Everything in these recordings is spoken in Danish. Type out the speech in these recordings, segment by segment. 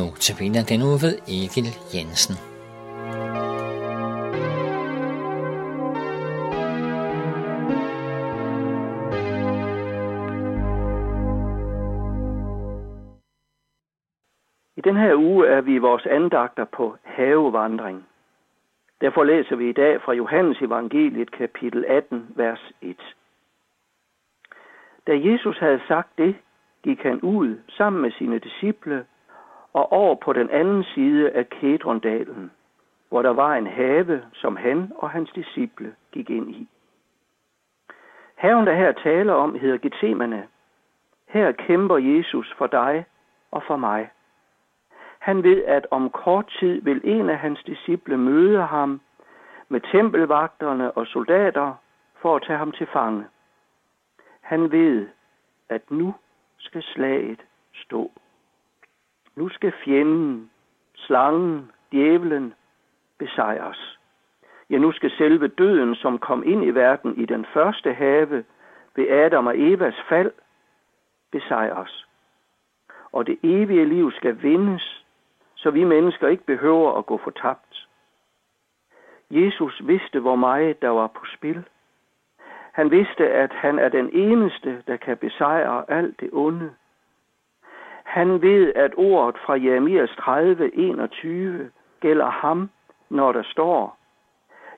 Notabene den uge ved Egil Jensen. I den her uge er vi i vores andagter på havevandring. Derfor læser vi i dag fra Johannes evangeliet kapitel 18, vers 1. Da Jesus havde sagt det, gik han ud sammen med sine disciple og over på den anden side af Kedrondalen, hvor der var en have, som han og hans disciple gik ind i. Haven, der her taler om, hedder Gethsemane. Her kæmper Jesus for dig og for mig. Han ved, at om kort tid vil en af hans disciple møde ham med tempelvagterne og soldater for at tage ham til fange. Han ved, at nu skal slaget stå. Nu skal fjenden, slangen, djævlen besejres. Ja, nu skal selve døden, som kom ind i verden i den første have ved Adam og Evas fald, besejres. Og det evige liv skal vindes, så vi mennesker ikke behøver at gå fortabt. Jesus vidste, hvor meget der var på spil. Han vidste, at han er den eneste, der kan besejre alt det onde. Han ved, at ordet fra Jeremias 30, 21 gælder ham, når der står,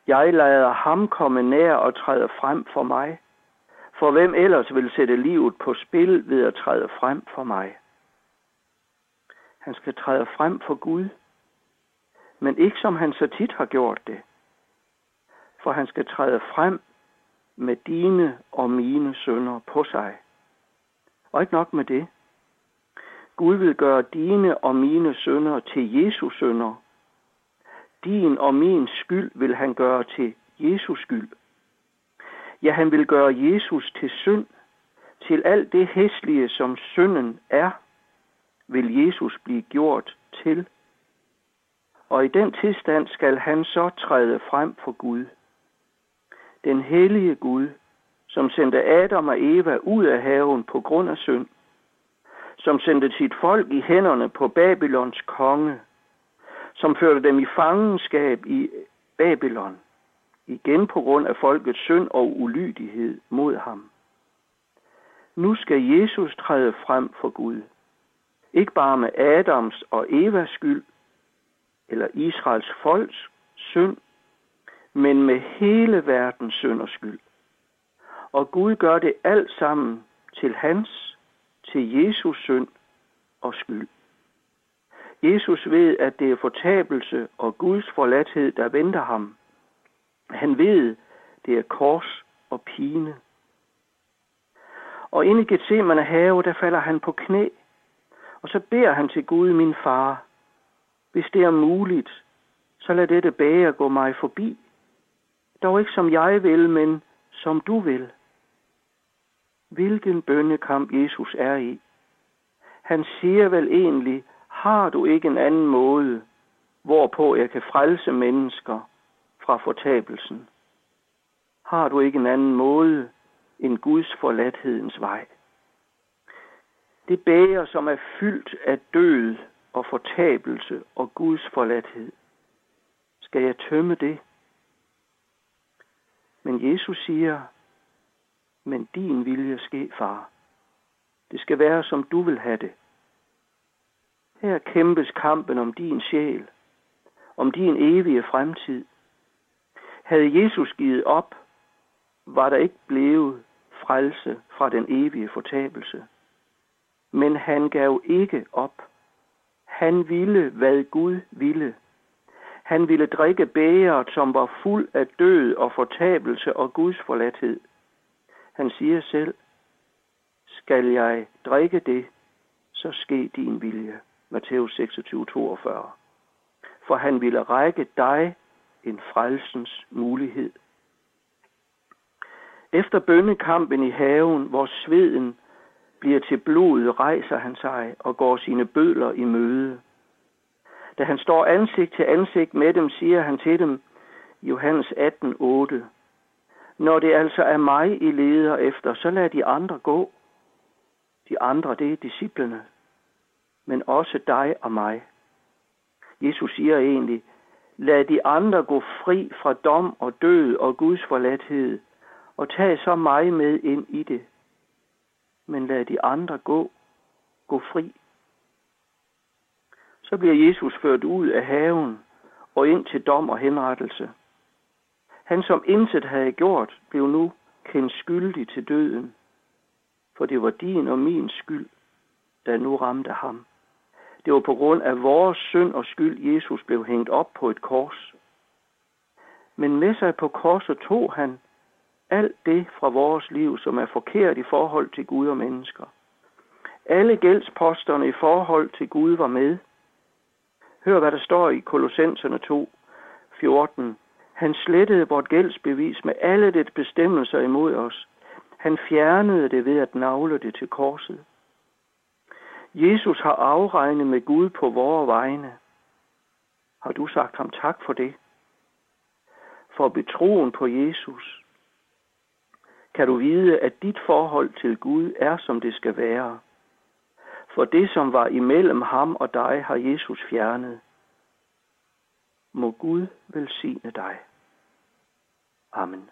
Jeg lader ham komme nær og træde frem for mig. For hvem ellers vil sætte livet på spil ved at træde frem for mig? Han skal træde frem for Gud, men ikke som han så tit har gjort det. For han skal træde frem med dine og mine sønder på sig. Og ikke nok med det. Gud vil gøre dine og mine sønder til Jesus sønder. Din og min skyld vil han gøre til Jesus skyld. Ja, han vil gøre Jesus til synd, til alt det hæslige, som synden er, vil Jesus blive gjort til. Og i den tilstand skal han så træde frem for Gud. Den hellige Gud, som sendte Adam og Eva ud af haven på grund af synd, som sendte sit folk i hænderne på Babylons konge, som førte dem i fangenskab i Babylon, igen på grund af folkets synd og ulydighed mod ham. Nu skal Jesus træde frem for Gud. Ikke bare med Adams og Evas skyld, eller Israels folks synd, men med hele verdens synd og skyld. Og Gud gør det alt sammen til hans, til Jesus synd og skyld. Jesus ved, at det er fortabelse og Guds forladthed, der venter ham. Han ved, det er kors og pine. Og inde i Gethsemane have, der falder han på knæ, og så beder han til Gud, min far, hvis det er muligt, så lad dette bære gå mig forbi. Dog ikke som jeg vil, men som du vil. Hvilken bønnekamp Jesus er i. Han siger vel egentlig, har du ikke en anden måde, hvorpå jeg kan frelse mennesker fra fortabelsen? Har du ikke en anden måde end Guds forladthedens vej? Det bæger, som er fyldt af død og fortabelse og Guds forladthed. Skal jeg tømme det? Men Jesus siger, men din vilje ske, far. Det skal være, som du vil have det. Her kæmpes kampen om din sjæl, om din evige fremtid. Havde Jesus givet op, var der ikke blevet frelse fra den evige fortabelse. Men han gav ikke op. Han ville, hvad Gud ville. Han ville drikke bægeret, som var fuld af død og fortabelse og Guds forladthed. Han siger selv, skal jeg drikke det, så ske din vilje. Matthæus 26, 42. For han ville række dig en frelsens mulighed. Efter bønnekampen i haven, hvor sveden bliver til blod, rejser han sig og går sine bødler i møde. Da han står ansigt til ansigt med dem, siger han til dem, Johannes 18, 8, når det altså er mig, I leder efter, så lad de andre gå. De andre, det er disciplene, men også dig og mig. Jesus siger egentlig, lad de andre gå fri fra dom og død og Guds forladthed, og tag så mig med ind i det. Men lad de andre gå, gå fri. Så bliver Jesus ført ud af haven og ind til dom og henrettelse. Han, som intet havde gjort, blev nu kendt skyldig til døden, for det var din og min skyld, der nu ramte ham. Det var på grund af vores synd og skyld, Jesus blev hængt op på et kors. Men med sig på korset tog han alt det fra vores liv, som er forkert i forhold til Gud og mennesker. Alle gældsposterne i forhold til Gud var med. Hør, hvad der står i Kolossenserne 2, 14. Han slettede vort gældsbevis med alle det bestemmelser imod os. Han fjernede det ved at navle det til korset. Jesus har afregnet med Gud på vores vegne. Har du sagt ham tak for det? For betroen på Jesus kan du vide, at dit forhold til Gud er, som det skal være. For det, som var imellem ham og dig, har Jesus fjernet. Må Gud velsigne dig. Amen.